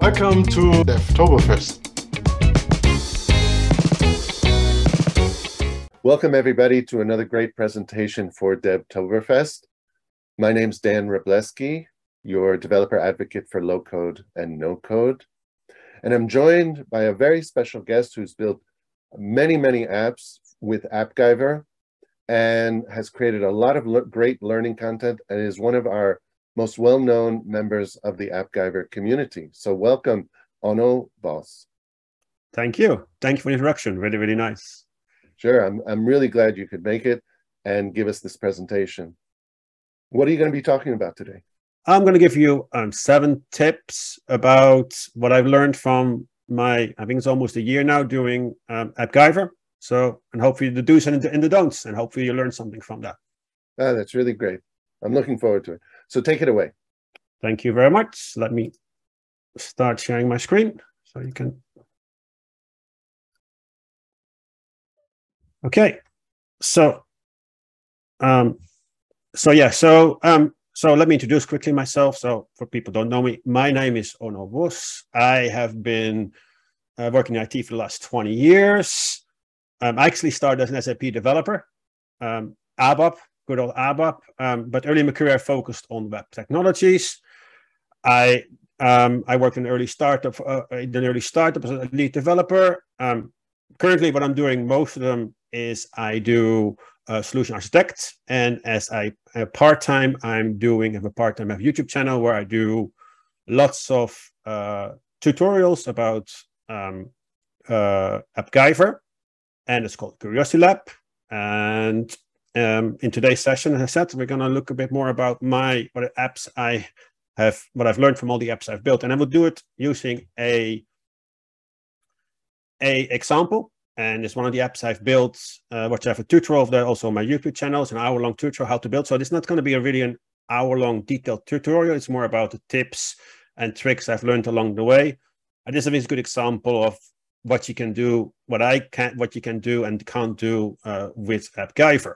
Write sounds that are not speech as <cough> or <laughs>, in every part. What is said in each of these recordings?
Welcome to Devtoberfest. Welcome, everybody, to another great presentation for Devtoberfest. My name's Dan Wroblewski, your developer advocate for low code and no code. And I'm joined by a very special guest who's built many, many apps with AppGyver and has created a lot of le great learning content and is one of our most well-known members of the AppGyver community. So welcome, Onno Bos. Thank you. Thank you for the introduction. Really, really nice. Sure. I'm, I'm really glad you could make it and give us this presentation. What are you going to be talking about today? I'm going to give you um, seven tips about what I've learned from my, I think it's almost a year now doing um, AppGyver. So, and hopefully the do's and the, and the don'ts, and hopefully you learn something from that. Ah, that's really great. I'm looking forward to it. So take it away. Thank you very much. Let me start sharing my screen so you can. Okay, so, um, so yeah, so um, so let me introduce quickly myself. So for people don't know me, my name is Onno Bos. I have been uh, working in IT for the last 20 years. Um, I actually started as an SAP developer, um, ABAP, good old ABAP. Um, but early in my career, I focused on web technologies. I um, I worked in an early startup, uh, in an early startup as a lead developer. Um, currently, what I'm doing, most of them is I do uh, solution architect, and as I uh, part time, I'm doing have a part time have YouTube channel where I do lots of uh, tutorials about um, uh, AppGyver, and it's called Curiosity Lab. And um, in today's session, as I said, we're going to look a bit more about my what apps I have, what I've learned from all the apps I've built, and I will do it using a a example. And it's one of the apps I've built, uh, which I have a tutorial of that also on my YouTube channel. It's an hour-long tutorial how to build. So it's not going to be a really an hour-long detailed tutorial. It's more about the tips and tricks I've learned along the way. And this is a good example of what you can do, what I can, what you can do and can't do uh, with AppGyver.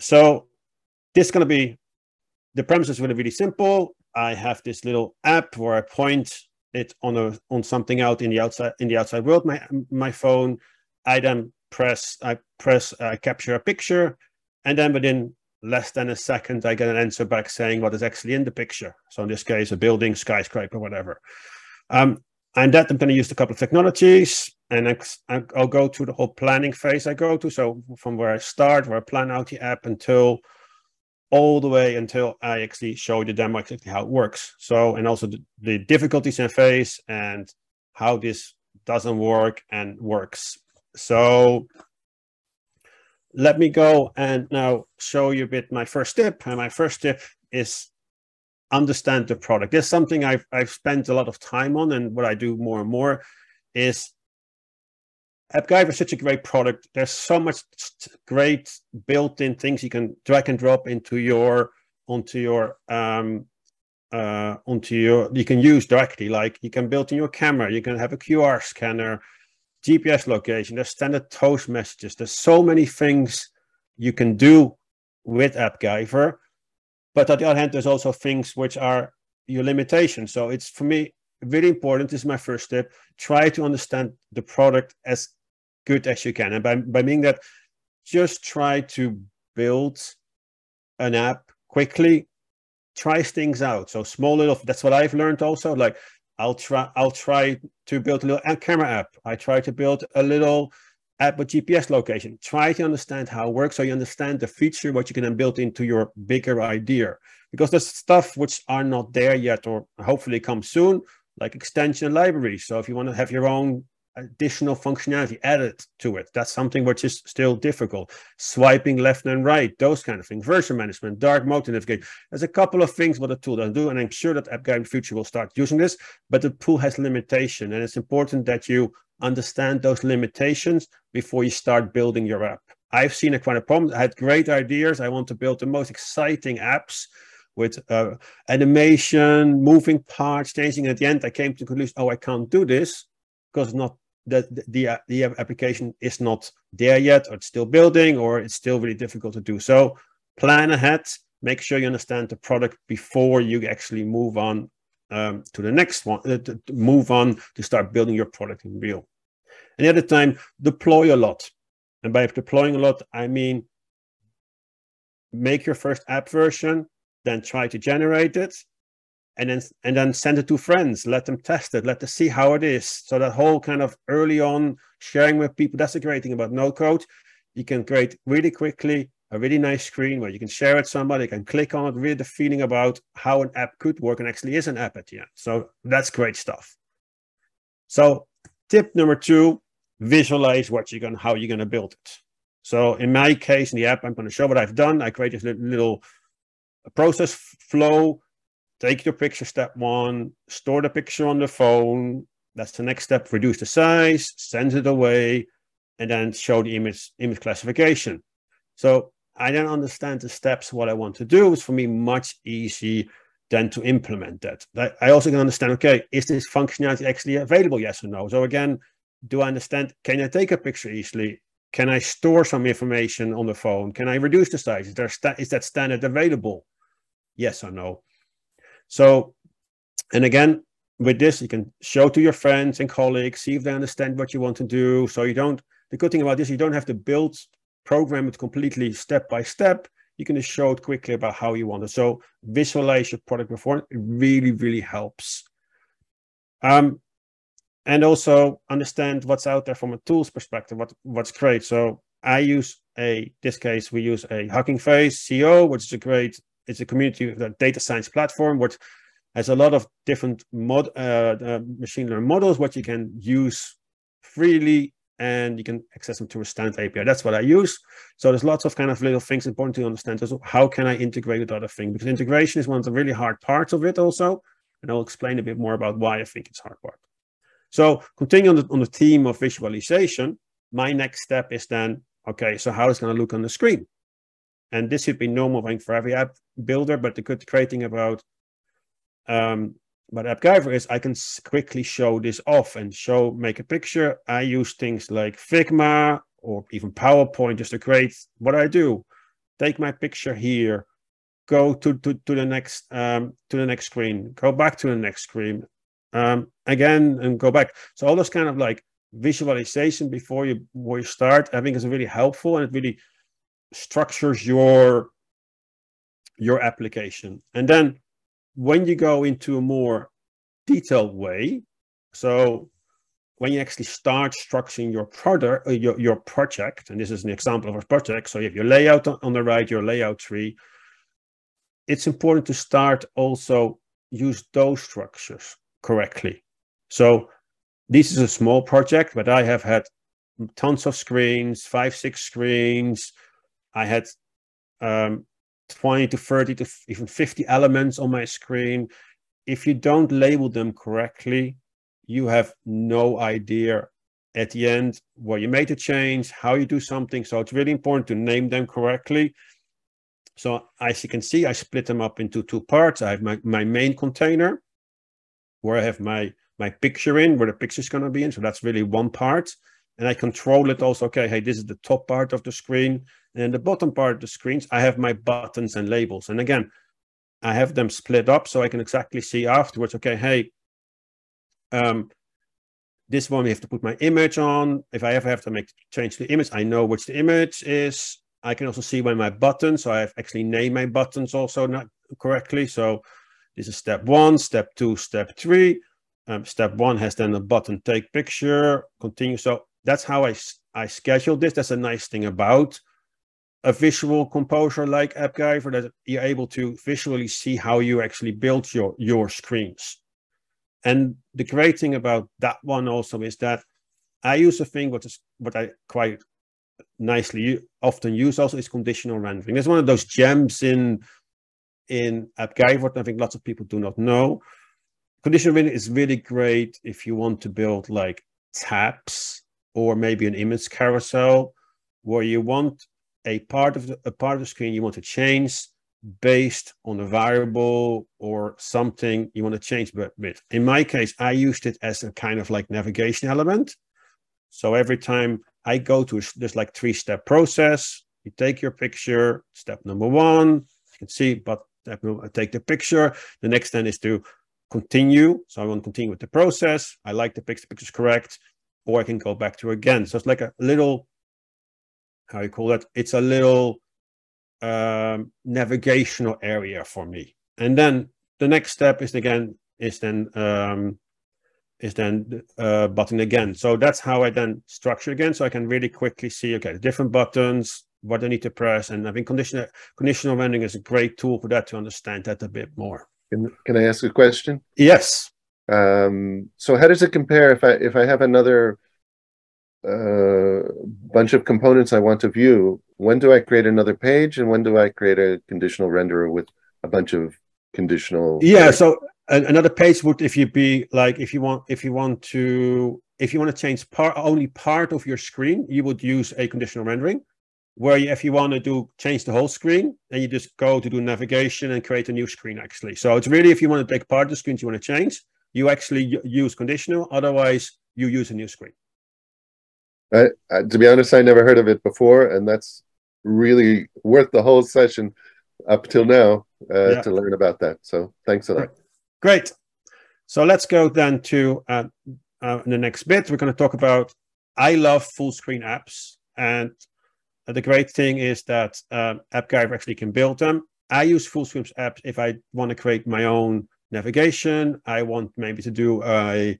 So this is going to be, the premise is really, really simple. I have this little app where I point it on a on something out in the outside in the outside world. My my phone. I then press I press uh, capture a picture, and then within less than a second, I get an answer back saying what is actually in the picture. So in this case, a building, skyscraper, whatever. Um, and that I'm going to use a couple of technologies and I, will go to the whole planning phase I go to. So from where I start, where I plan out the app until all the way until I actually show the demo exactly how it works. So, and also the, the difficulties in phase and how this doesn't work and works. So let me go and now show you a bit my first tip. And my first tip is understand the product. There's something I've I've spent a lot of time on, and what I do more and more is AppGyver is such a great product. There's so much great built-in things you can drag and drop into your onto your um uh onto your you can use directly. Like you can build in your camera, you can have a QR scanner, GPS location, there's standard toast messages. There's so many things you can do with AppGyver. But on the other hand, there's also things which are your limitations. So it's for me really important. This is my first step. Try to understand the product as good as you can. And by, by meaning that, just try to build an app quickly, try things out. So small little, that's what I've learned also. Like I'll try, I'll try to build a little camera app. I try to build a little app with GPS location. Try to understand how it works so you understand the feature, what you can then build into your bigger idea. Because there's stuff which are not there yet or hopefully come soon, like extension libraries. So if you want to have your own additional functionality added to it. That's something which is still difficult. Swiping left and right, those kind of things. Version management, dark mode navigation. There's a couple of things what the tool doesn't do, and I'm sure that AppGyver in the future will start using this, but the tool has limitation, and it's important that you understand those limitations before you start building your app. I've seen a quite a problem. I had great ideas. I want to build the most exciting apps with uh, animation, moving parts, changing. At the end, I came to the conclusion, oh, I can't do this because it's not that the, the application is not there yet, or it's still building, or it's still really difficult to do. So plan ahead, make sure you understand the product before you actually move on um, to the next one, uh, to, move on to start building your product in real. And the other time, deploy a lot. And by deploying a lot, I mean make your first app version, then try to generate it, and then and then send it to friends, let them test it, let them see how it is. So that whole kind of early on sharing with people, that's the great thing about no code. You can create really quickly a really nice screen where you can share it somebody, can click on it, really the feeling about how an app could work and actually is an app at the end. So that's great stuff. So tip number two, visualize what you're gonna how you're gonna build it. So in my case, in the app, I'm gonna show what I've done. I created a little process flow, take your picture step one, store the picture on the phone. That's the next step, reduce the size, send it away, and then show the image image classification. So I don't understand the steps, what I want to do. It's for me much easier than to implement that. I also can understand, okay, is this functionality actually available? Yes or no? So again, do I understand, can I take a picture easily? Can I store some information on the phone? Can I reduce the size? Is, there is that standard available? Yes or no? So, and again, with this, you can show to your friends and colleagues, see if they understand what you want to do. So you don't, the good thing about this, you don't have to build program it completely step by step. You can just show it quickly about how you want it. So visualize your product before. It really, really helps. Um, and also understand what's out there from a tools perspective, what, what's great. So I use a, this case, we use a Hugging Face CO, which is a great, it's a community data science platform, which has a lot of different mod, uh, uh, machine learning models, which you can use freely and you can access them through a standard API. That's what I use. So there's lots of kind of little things important to understand. Also, how can I integrate with other things? Because integration is one of the really hard parts of it also. And I'll explain a bit more about why I think it's hard part. So continuing on the, on the theme of visualization, my next step is then, okay, so how is it going to look on the screen? And this should be normal thing for every app builder, but the good great thing about um, but AppGyver is I can quickly show this off and show, make a picture. I use things like Figma or even PowerPoint just to create what I do. Take my picture here, go to, to, to the next um, to the next screen, go back to the next screen, um, again and go back. So all those kind of like visualization before you before you start, I think is really helpful and it really structures your your application. And then when you go into a more detailed way, so when you actually start structuring your product, uh, your, your project, and this is an example of a project, so you have your layout on the right, your layout tree, it's important to start also use those structures correctly. So this is a small project, but I have had tons of screens, five, six screens. I had um, 20 to 30 to even 50 elements on my screen. If you don't label them correctly, you have no idea at the end where you made a change, how you do something. So it's really important to name them correctly. So as you can see, I split them up into two parts. I have my, my main container where I have my, my picture in, where the picture is going to be in. So that's really one part. And I control it also. Okay, hey, this is the top part of the screen. And the bottom part of the screens, I have my buttons and labels. And again, I have them split up so I can exactly see afterwards, okay, hey, um, this one we have to put my image on. If I ever have to make change the image, I know which the image is. I can also see when my buttons, so I have actually named my buttons also not correctly. So this is step one, step two, step three. Um, step one has then a button take picture, continue. So that's how I, I schedule this. That's a nice thing about a visual composer like AppGyver that you're able to visually see how you actually build your, your screens. And the great thing about that one also is that I use a thing what is what I quite nicely often use also is conditional rendering. There's one of those gems in in AppGyver I think lots of people do not know. Conditional rendering is really great if you want to build like tabs or maybe an image carousel where you want a part of the, a part of the screen you want to change based on a variable or something you want to change with. In my case, I used it as a kind of like navigation element. So every time I go to this like three step process, you take your picture, step number one, you can see, but I uh, take the picture. The next then is to continue. So I want to continue with the process. I like the picture, picture's correct, or I can go back to again. So it's like a little, how you call that? It's a little um, navigational area for me. And then the next step is again, is then, um, is then uh, button again. So that's how I then structure again. So I can really quickly see, okay, the different buttons, what I need to press. And I think conditional, conditional rendering is a great tool for that to understand that a bit more. Can, can I ask a question? Yes. Um, so how does it compare if I if I have another uh, bunch of components I want to view? When do I create another page, and when do I create a conditional renderer with a bunch of conditional? Yeah. So another page would if you be like if you want if you want to if you want to change part only part of your screen, you would use a conditional rendering where you, if you want to do change the whole screen, then you just go to do navigation and create a new screen actually. So it's really if you want to take part of the screens you want to change, you actually use conditional. Otherwise, you use a new screen. Uh, to be honest, I never heard of it before, and that's really worth the whole session up till now uh, yeah. to learn about that. So thanks a lot. Great. So let's go then to uh, uh the next bit. We're going to talk about I love full screen apps, and uh, the great thing is that um, AppGyver actually can build them. I use full screen apps if I want to create my own navigation. I want maybe to do a,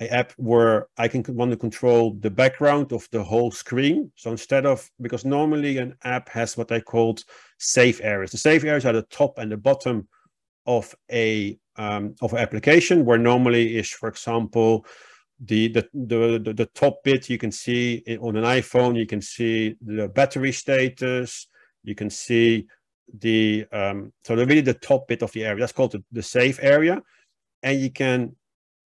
a app where I can want to control the background of the whole screen. So instead of because normally an app has what I called safe areas. The safe areas are the top and the bottom of a um, of an application, where normally is, for example, the, the the the top bit you can see on an iphone you can see the battery status you can see the um so really the top bit of the area. That's called the, the safe area. And you can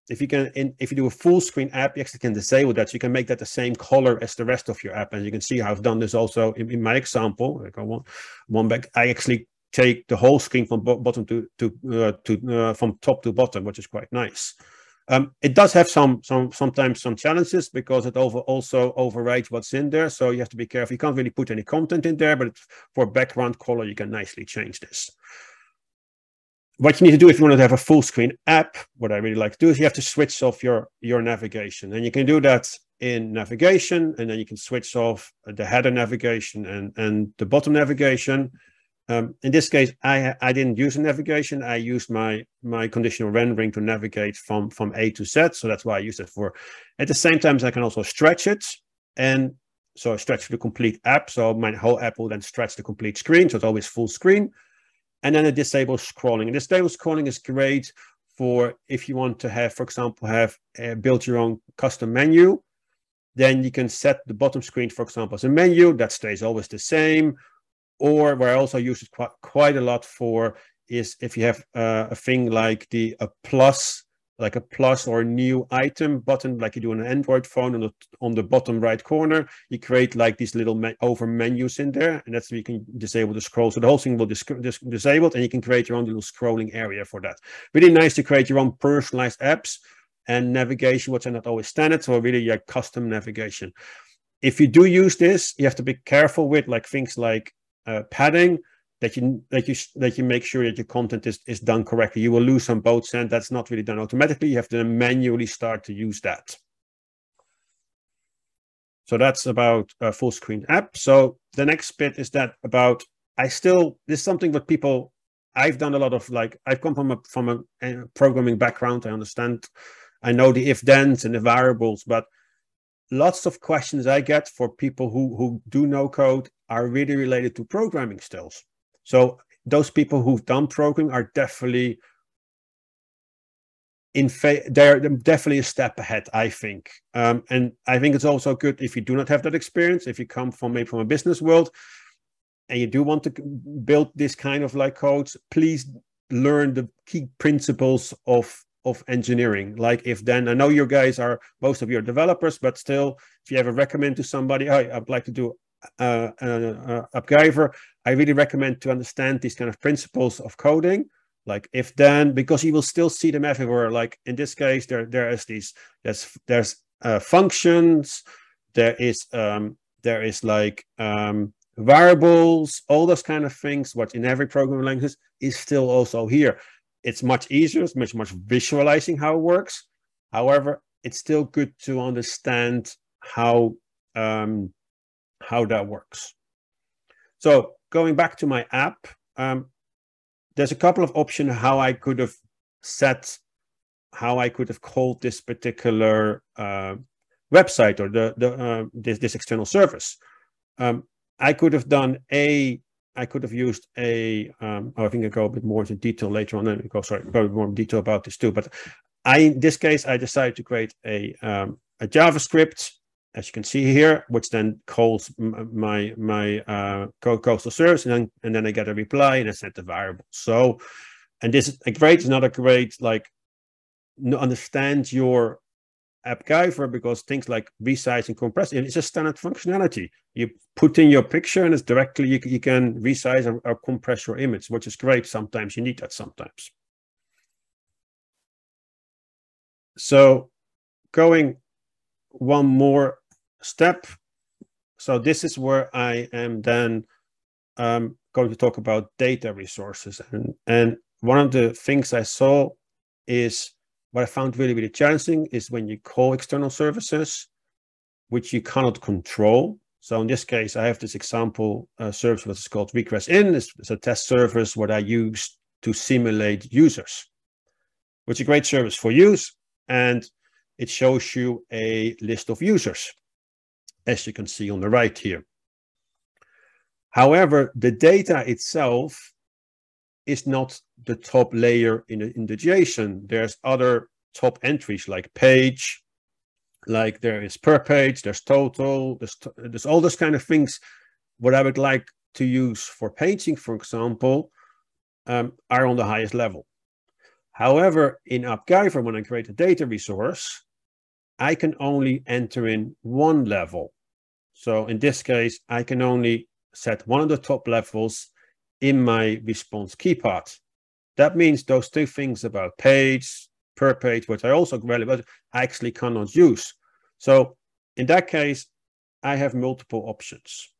if you can in, if you do a full screen app you actually can disable that. So you can make that the same color as the rest of your app. And you can see how i've done this also in, in my example. Like i want one back. I actually take the whole screen from bottom to to uh, to uh, from top to bottom which is quite nice um, it does have some, some sometimes some challenges because it over also overrides what's in there. So you have to be careful. You can't really put any content in there, but for background color, you can nicely change this. What you need to do if you want to have a full screen app, what I really like to do is you have to switch off your, your navigation. And you can do that in navigation, and then you can switch off the header navigation and, and the bottom navigation. Um, in this case, I, I didn't use a navigation. I used my, my conditional rendering to navigate from, from A to Z. So that's why I use it for. At the same time, I can also stretch it. And so I stretch the complete app. So my whole app will then stretch the complete screen. So it's always full screen. And then it disables scrolling. And disables scrolling is great for if you want to have, for example, have uh, built your own custom menu. Then you can set the bottom screen, for example, as a menu that stays always the same or where I also use it quite, quite a lot for is if you have uh, a thing like the a plus, like a plus or a new item button, like you do on an Android phone on the on the bottom right corner, you create like these little me over menus in there, and that's where you can disable the scroll. So the whole thing will dis dis disabled, and you can create your own little scrolling area for that. Really nice to create your own personalized apps and navigation, which are not always standard. So really, your custom navigation. If you do use this, you have to be careful with like things like uh, padding that you that you that you make sure that your content is is done correctly. You will lose some boat sand. That's not really done automatically. You have to manually start to use that. So that's about a full screen app. So the next bit is that about I still this is something that people I've done a lot of like I've come from a from a, a programming background. I understand. I know the if thens and the variables, but lots of questions I get for people who who do no code are really related to programming skills. So those people who've done programming are definitely in fa- they're definitely a step ahead, I think. Um, and I think it's also good if you do not have that experience, if you come from maybe from a business world and you do want to build this kind of like codes, please learn the key principles of of engineering like if then i know you guys are most of your developers but still if you ever recommend to somebody hey, i'd like to do uh, uh, uh, I really recommend to understand these kind of principles of coding, like if then, because you will still see them everywhere. Like in this case, there there is these there's there's uh, functions, there is um, there is like um, variables, all those kind of things. What in every programming language is still also here. it's much easier, it's much, much visualizing how it works. However, it's still good to understand how um, how that works. So going back to my app, um, there's a couple of options how I could have set, how I could have called this particular uh, website or the the uh, this this external service. Um, I could have done a I could have used a. Um, oh, I think I go a bit more into detail later on. And go sorry, go more detail about this too. But I, in this case, I decided to create a um, a JavaScript, as you can see here, which then calls my my uh, coastal service, and then and then I get a reply and I set the variable. So, and this is a great, not a great like understand your app AppGyver because things like resize and compress, it's a standard functionality. You put in your picture and it's directly, you, you can resize or, or compress your image, which is great. Sometimes you need that sometimes. So going one more step. So this is where I am then um, going to talk about data resources. And, and one of the things I saw is what I found really, really challenging is when you call external services, which you cannot control. So in this case, I have this example uh, service which is called Reqres.in. It's, it's a test service what I use to simulate users, which is a great service for use. And it shows you a list of users, as you can see on the right here. However, the data itself is not the top layer in, in the JSON. There's other top entries like page, like there is per page, there's total, there's, there's all those kind of things. What I would like to use for paging, for example, um, are on the highest level. However, in AppGyver, when I create a data resource, I can only enter in one level. So in this case, I can only set one of the top levels in my response key part. That means those two things about page, per page, which I also relevant, I actually cannot use. So in that case, I have multiple options.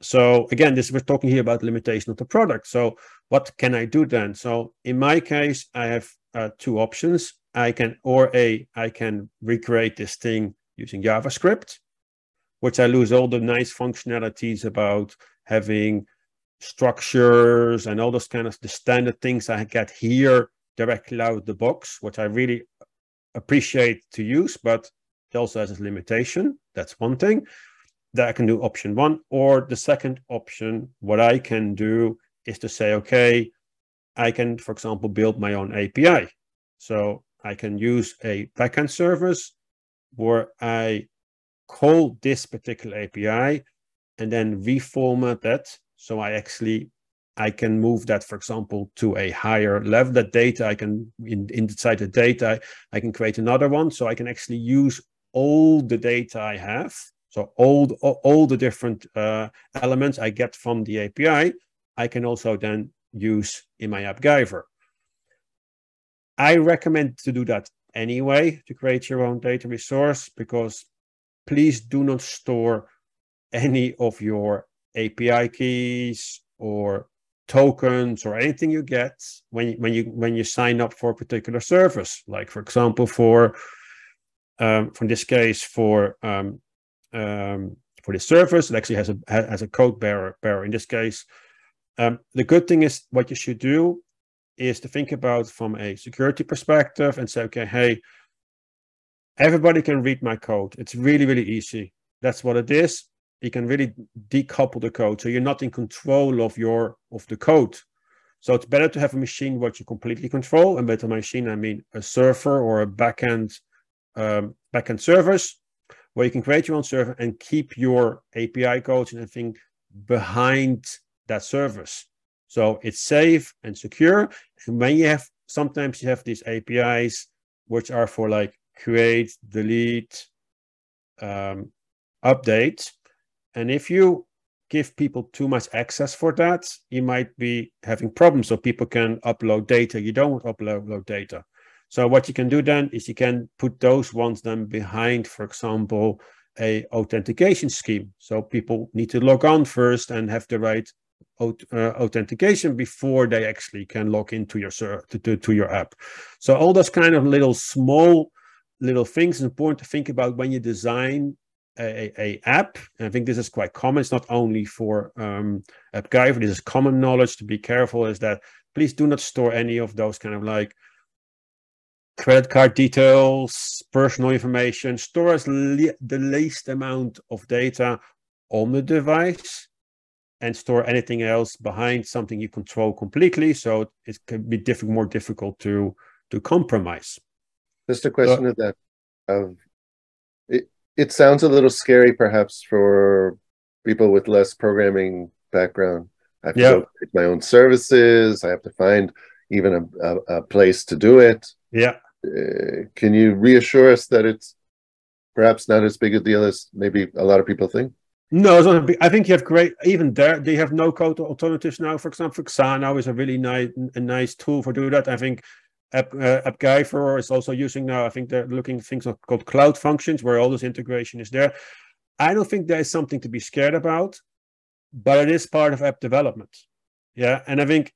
So again, this we're talking here about limitation of the product. So what can I do then? So in my case, I have uh, two options. I can, or a, I can recreate this thing using JavaScript, which I lose all the nice functionalities about having structures and all those kind of the standard things I get here directly out of the box, which I really appreciate to use, but it also has a limitation. That's one thing that I can do option one. Or the second option, what I can do is to say, okay, I can, for example, build my own API. So I can use a backend service where I call this particular API and then reformat that so I actually I can move that, for example, to a higher level. That data I can in, inside the data I can create another one, so I can actually use all the data I have. So all the, all the different uh, elements I get from the API, I can also then use in my AppGyver. I recommend to do that anyway to create your own data resource because please do not store any of your API keys or tokens or anything you get when when you when you sign up for a particular service. Like for example, for um, for this case for um, um, for this service, it actually has a has a code bearer bearer. In this case, um, the good thing is what you should do is to think about from a security perspective and say, okay, hey, everybody can read my code. It's really really easy. That's what it is you can really decouple the code so you're not in control of your of the code so it's better to have a machine what you completely control and by the machine i mean a server or a backend um, backend service where you can create your own server and keep your api codes and everything behind that service so it's safe and secure and when you have sometimes you have these apis which are for like create delete um, update and if you give people too much access for that, you might be having problems. So people can upload data. You don't upload data. So what you can do then is you can put those ones then behind, for example, a authentication scheme. So people need to log on first and have the right uh, authentication before they actually can log into your to, to, to your app. So all those kind of little small little things important to think about when you design a, a, app. And I think this is quite common. It's not only for um, AppGyver. This is common knowledge to be careful. Is that please do not store any of those kind of like credit card details, personal information. Store as le the least amount of data on the device and store anything else behind something you control completely. So it can be difficult, more difficult to to compromise. Just a question of that. Of it, it sounds a little scary, perhaps, for people with less programming background. I have to yeah. create my own services. I have to find even a, a, a place to do it. Yeah. Uh, can you reassure us that it's perhaps not as big a deal as maybe a lot of people think? No, it's not big, I think you have great. Even there, they have no code alternatives now. For example, Xano is a really nice, a nice tool for doing that. I think App, uh, AppGyver is also using now. I think they're looking things called cloud functions, where all this integration is there. I don't think there is something to be scared about, but it is part of app development. Yeah, and I think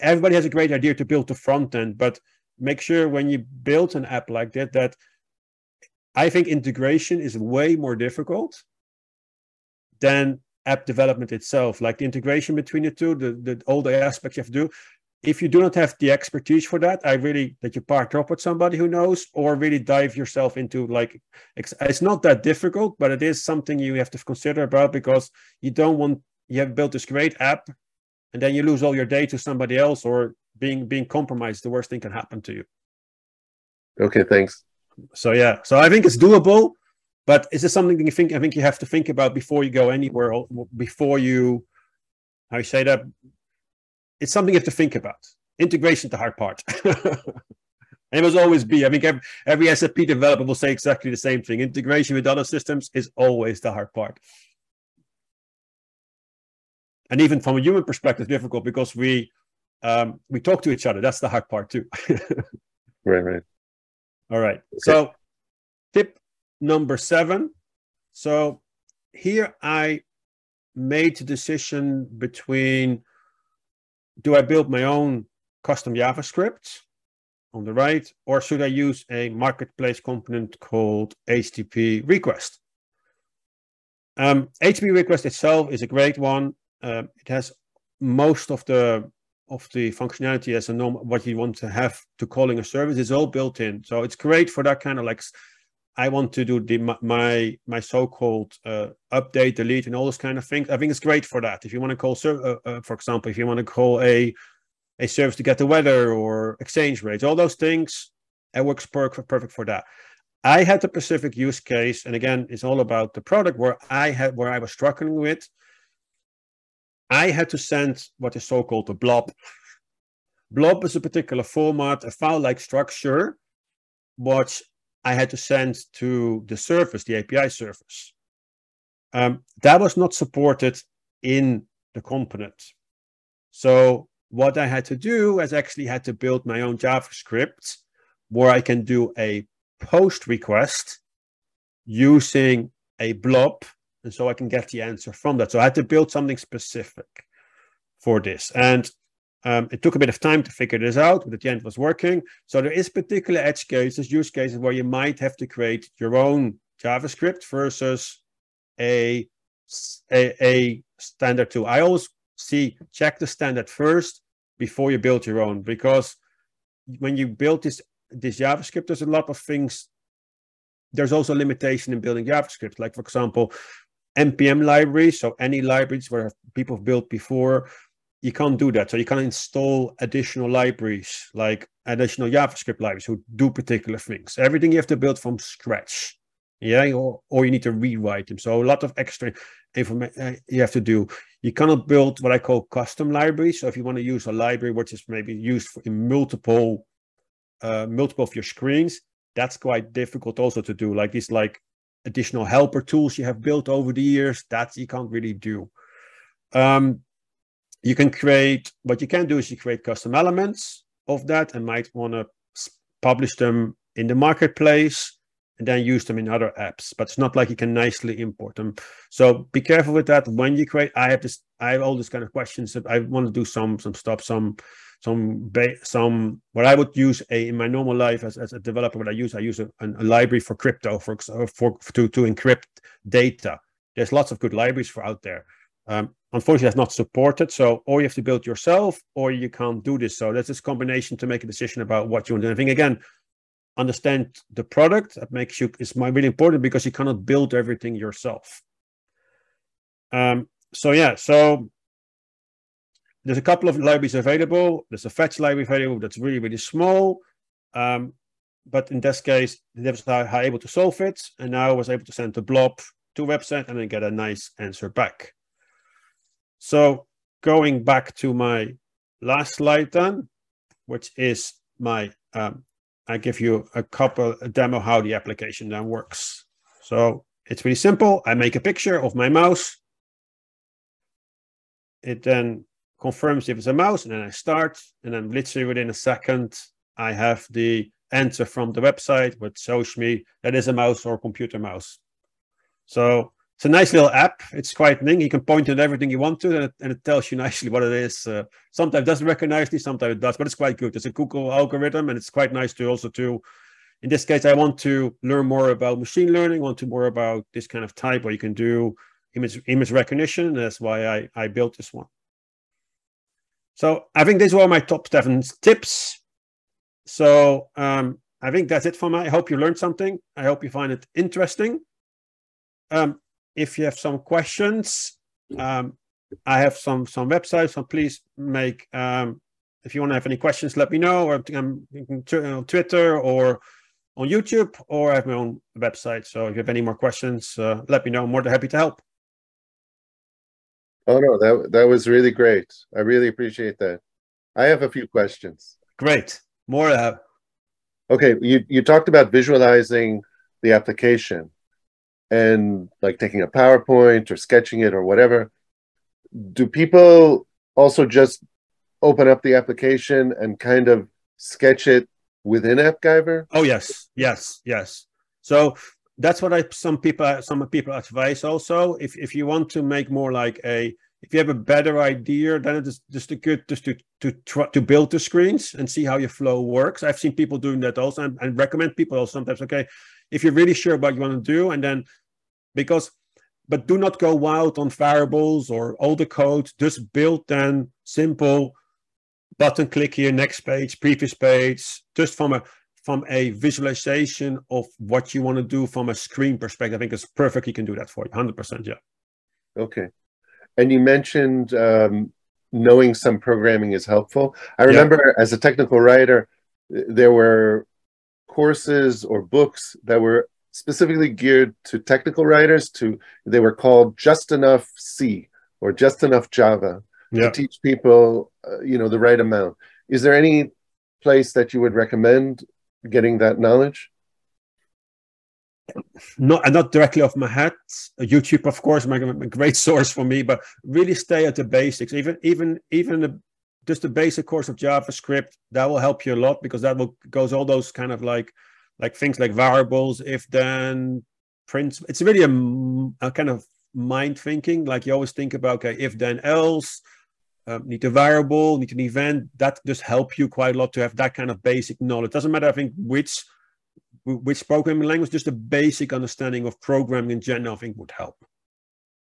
everybody has a great idea to build the front end, but make sure when you build an app like that that I think integration is way more difficult than app development itself. Like the integration between the two, the, the all the aspects you have to do. If you do not have the expertise for that, I really that you partner up with somebody who knows, or really dive yourself into like it's not that difficult, but it is something you have to consider about because you don't want you have built this great app and then you lose all your data to somebody else or being being compromised the worst thing can happen to you. Okay thanks. So yeah. So i think it's doable but is this something that you think i think you have to think about before you go anywhere before you how you say that it's something you have to think about integration the hard part and <laughs> it must always be i think every, every sap developer will say exactly the same thing integration with other systems is always the hard part and even from a human perspective it's difficult because we um, we talk to each other. That's the hard part too. <laughs> right, right. All right. Okay. So, tip number seven. So, here I made the decision between do I build my own custom JavaScript on the right, or should I use a marketplace component called HTTP request? Um, HTTP request itself is a great one. Uh, it has most of the of the functionality as a norm what you want to have to calling a service is all built in so it's great for that kind of like i want to do the my my so-called uh, update delete and all those kind of things. I think it's great for that. If you want to call uh, uh, for example if you want to call a a service to get the weather or exchange rates all those things it works perfect perfect for that. I had the specific use case and again it's all about the product where i had where i was struggling with. I had to send what is so-called a blob. Blob is a particular format, a file-like structure, which I had to send to the service, the API service. Um, that was not supported in the component. So what I had to do is actually had to build my own JavaScript where I can do a post request using a blob and so I can get the answer from that. So I had to build something specific for this. And um, it took a bit of time to figure this out, but at the end it was working. So there is particular edge cases, use cases where you might have to create your own JavaScript versus a, a, a standard tool. I always see check the standard first before you build your own, because when you build this this JavaScript, there's a lot of things. There's also limitation in building JavaScript. Like for example, npm libraries, so any libraries where people have built before, you can't do that. So you can't install additional libraries like additional JavaScript libraries who do particular things. Everything you have to build from scratch. Yeah, or, or you need to rewrite them. So a lot of extra information uh, you have to do. You cannot build what I call custom libraries. So if you want to use a library which is maybe used in multiple uh, multiple of your screens, that's quite difficult also to do. Like these like additional helper tools you have built over the years that you can't really do um, you can create what you can do is you create custom elements of that and might want to publish them in the marketplace and then use them in other apps. But it's not like you can nicely import them. So be careful with that when you create. I have this. I have all these kind of questions that I want to do some some stuff, some some some what I would use a in my normal life as, as a developer. What I use, I use a, a library for crypto for for to to encrypt data. There's lots of good libraries for out there. Um, unfortunately, that's not supported. So, or you have to build yourself, or you can't do this. So, that's this combination to make a decision about what you want to do. I think again, understand the product that makes you is really important because you cannot build everything yourself. Um, so yeah, so there's a couple of libraries available. There's a fetch library available that's really, really small. Um, but in this case, they were able to solve it. And now I was able to send the blob to website and then get a nice answer back. So going back to my last slide then, which is my, um, I give you a couple, a demo how the application then works. So it's really simple. I make a picture of my mouse. It then confirms if it's a mouse, and then I start, and then literally within a second, I have the answer from the website, which shows me that is a mouse or a computer mouse. So it's a nice little app. It's quite neat. You can point at everything you want to, and it, and it tells you <laughs> nicely what it is. Uh, sometimes it doesn't recognize these, sometimes it does, but it's quite good. It's a Google algorithm, and it's quite nice to also to. In this case, I want to learn more about machine learning. Want to more about this kind of type where you can do image image recognition. That's why I I built this one. So I think these were my top seven tips. So um, I think that's it for me. I hope you learned something. I hope you find it interesting. Um, if you have some questions, um, I have some some websites. So please make um, if you want to have any questions, let me know. Or um, on Twitter or on YouTube, or I have my own website. So if you have any more questions, uh, let me know. I'm more than happy to help. Oh no, that that was really great. I really appreciate that. I have a few questions. Great, more have. Okay, you you talked about visualizing the application and like taking a PowerPoint or sketching it or whatever, do people also just open up the application and kind of sketch it within AppGyver? Oh yes, yes, yes. So that's what I some people some people advise also. If if you want to make more like a if you have a better idea, then it's just good just to to try to build the screens and see how your flow works. I've seen people doing that also, and, and recommend people also sometimes. Okay, if you're really sure what you want to do, and then because but do not go wild on variables or all the code. Just build then simple button click here, next page, previous page, just from a from a visualization of what you want to do from a screen perspective. I think it's perfect. You can do that for you, hundred percent. Yeah. Okay, and you mentioned um, knowing some programming is helpful. I remember yeah. as a technical writer, there were courses or books that were specifically geared to technical writers to they were called just enough c or just enough java yeah. to teach people uh, you know the right amount. Is there any place that you would recommend getting that knowledge? Not not directly off my head youtube of course my, my great <laughs> source for me but really stay at the basics. Even even even the, just the basic course of javascript that will help you a lot because that will goes all those kind of like like things like variables, if then, prints. It's really a, a kind of mind thinking. Like you always think about, okay, if then else, um, need a variable, need an event. That just help you quite a lot to have that kind of basic knowledge. Doesn't matter, I think, which which programming language, just a basic understanding of programming in general, I think would help.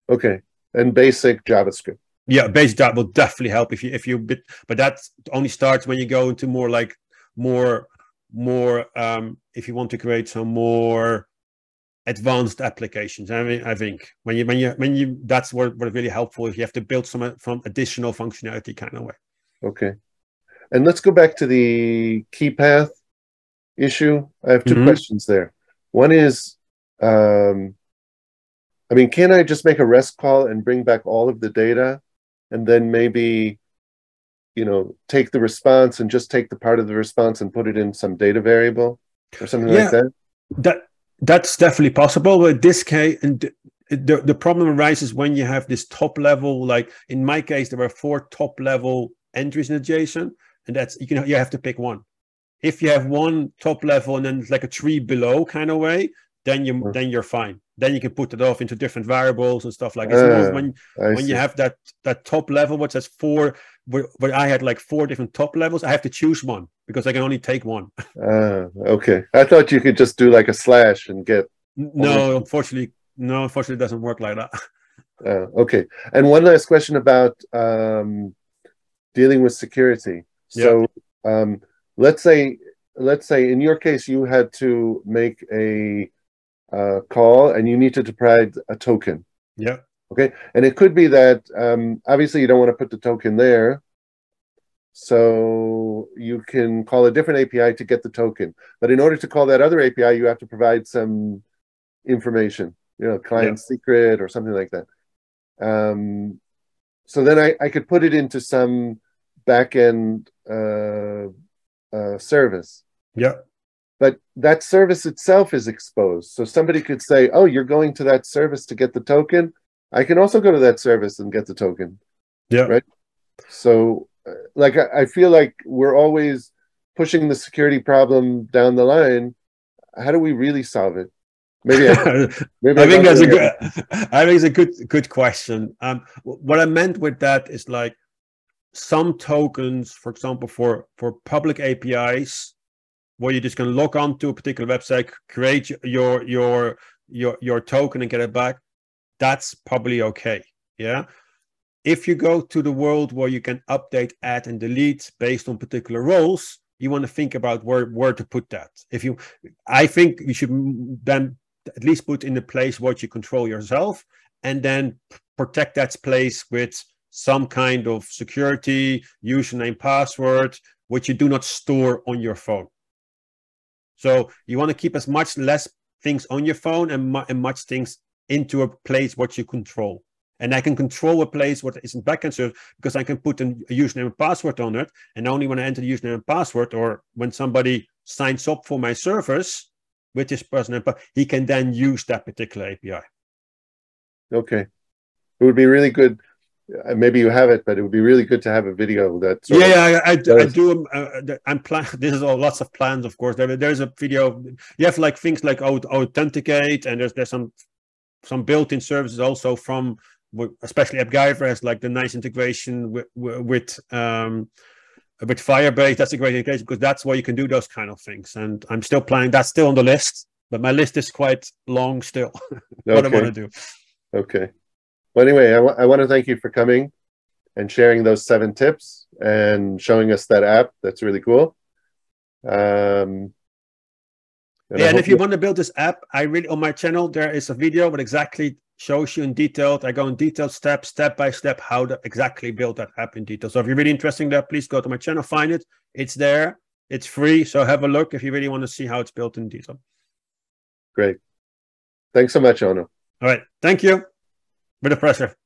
Okay, and basic JavaScript. Yeah, basic that will definitely help if you if you bit, but that only starts when you go into more like more more um, if you want to create some more advanced applications I mean, I think when you when you when you that's what what really helpful if you have to build some from additional functionality kind of way. Okay, and let's go back to the key path issue. I have 2 mm-hmm. questions there. One is, um, I mean, can I just make a REST call and bring back all of the data, and then maybe you know take the response and just take the part of the response and put it in some data variable or something yeah, like that? That that's definitely possible but this case and the, the problem arises when you have this top level like in my case there were four top level entries in json and that's you can you have to pick one. If you have one top level and then it's like a tree below kind of way, then you Mm. then you're fine. Then you can put it off into different variables and stuff like Ah, when I when see. you have that that top level, which has four, where, where I had like four different top levels, I have to choose one because I can only take one. <laughs> Ah, okay. I thought you could just do like a slash and get. No, unfortunately, no, unfortunately, it doesn't work like that. Uh, <laughs> okay. And one last question about um, dealing with security. So, um, let's say, let's say in your case, you had to make a uh, call and you need to provide a token. yeah, Okay, and it could be that um, obviously you don't want to put the token there, so you can call a different API to get the token. But in order to call that other API, you have to provide some information, you know, client secret or something like that. Um, so then I, I could put it into some backend uh, uh, service yeah, but that service itself is exposed. So somebody could say, "Oh, you're going to that service to get the token. I can also go to that service and get the token." yeah. Right. So, uh, like, I, I feel like we're always pushing the security problem down the line. How do we really solve it? Maybe I, <laughs> maybe I think that's a good. <laughs> I think it's a good good question. Um, what I meant with that is like some tokens, for example, for for public APIs, where you just can log on to a particular website, create your your your your token and get it back. That's probably okay. Yeah. If you go to the world where you can update, add, and delete based on particular roles, you want to think about where where to put that. If you, I think you should then at least put in the place what you control yourself and then protect that place with some kind of security username password which you do not store on your phone so you want to keep as much less things on your phone and, mu- and much things into a place what you control and i can control a place what isn't backend server because i can put a username and password on it and only when i enter the username and password or when somebody signs up for my service with this person, but he can then use that particular API. Okay, it would be really good. Uh, Maybe you have it, but it would be really good to have a video that. of- Yeah, I, I, I do. um, Uh, I'm plan. <laughs> This is all lots of plans, of course. There, there's a video. You have like things like aut- authenticate, and there's there's some some built-in services also from, especially AppGyver has like the nice integration with with um with Firebase. That's a great integration because that's where you can do those kind of things. And I'm still planning. That's still on the list, but my list is quite long still. <laughs> what I Okay. want to do. Okay. Well, anyway, I want to thank you for coming and sharing those seven tips and showing us that app. That's really cool. Um, I yeah, and if you want to build this app, I really on my channel there is a video that exactly shows you in detail. I go in detailed step, step by step, how to exactly build that app in detail. So if you're really interested in that, please go to my channel, find it. It's there. It's free. So have a look if you really want to see how it's built in detail. Great. Thanks so much, Onno. All right. Thank you. With of pleasure.